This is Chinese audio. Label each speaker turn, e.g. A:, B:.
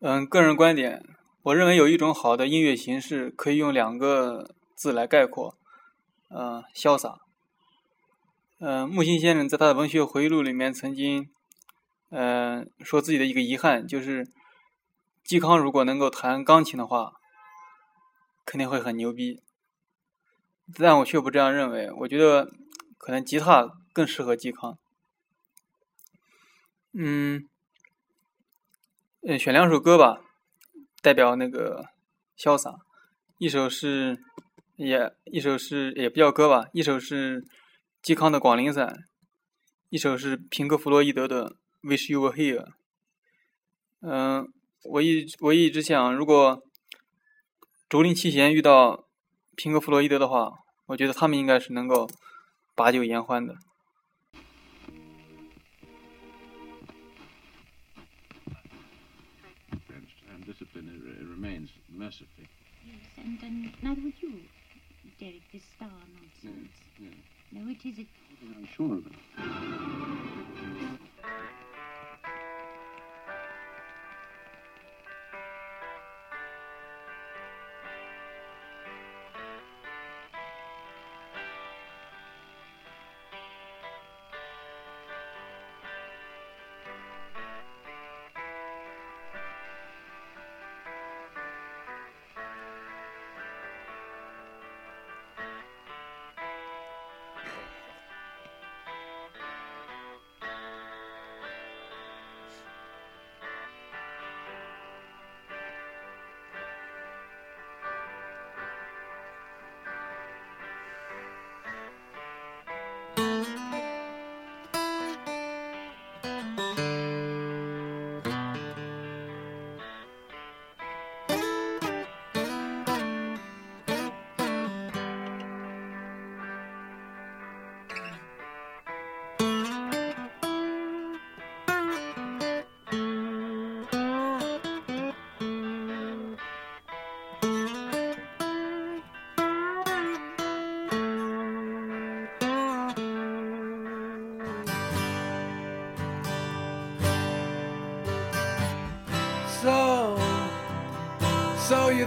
A: 嗯，个人观点，我认为有一种好的音乐形式可以用两个字来概括，嗯，潇洒。嗯，木心先生在他的文学回忆录里面曾经，嗯，说自己的一个遗憾就是，嵇康如果能够弹钢琴的话，肯定会很牛逼。但我却不这样认为，我觉得可能吉他更适合嵇康。嗯。嗯，选两首歌吧，代表那个潇洒。一首是也，一首是也不叫歌吧，一首是嵇康的《广陵散》，一首是平克·弗洛伊德的《Wish You Were Here》。嗯，我一我一直想，如果竹林七贤遇到平克·弗洛伊德的话，我觉得他们应该是能够把酒言欢的。
B: Mercifully.
C: Yes, and, and neither would you, Derek, this star nonsense.
B: Yes, yes.
C: No, it is it.
B: I'm sure of it.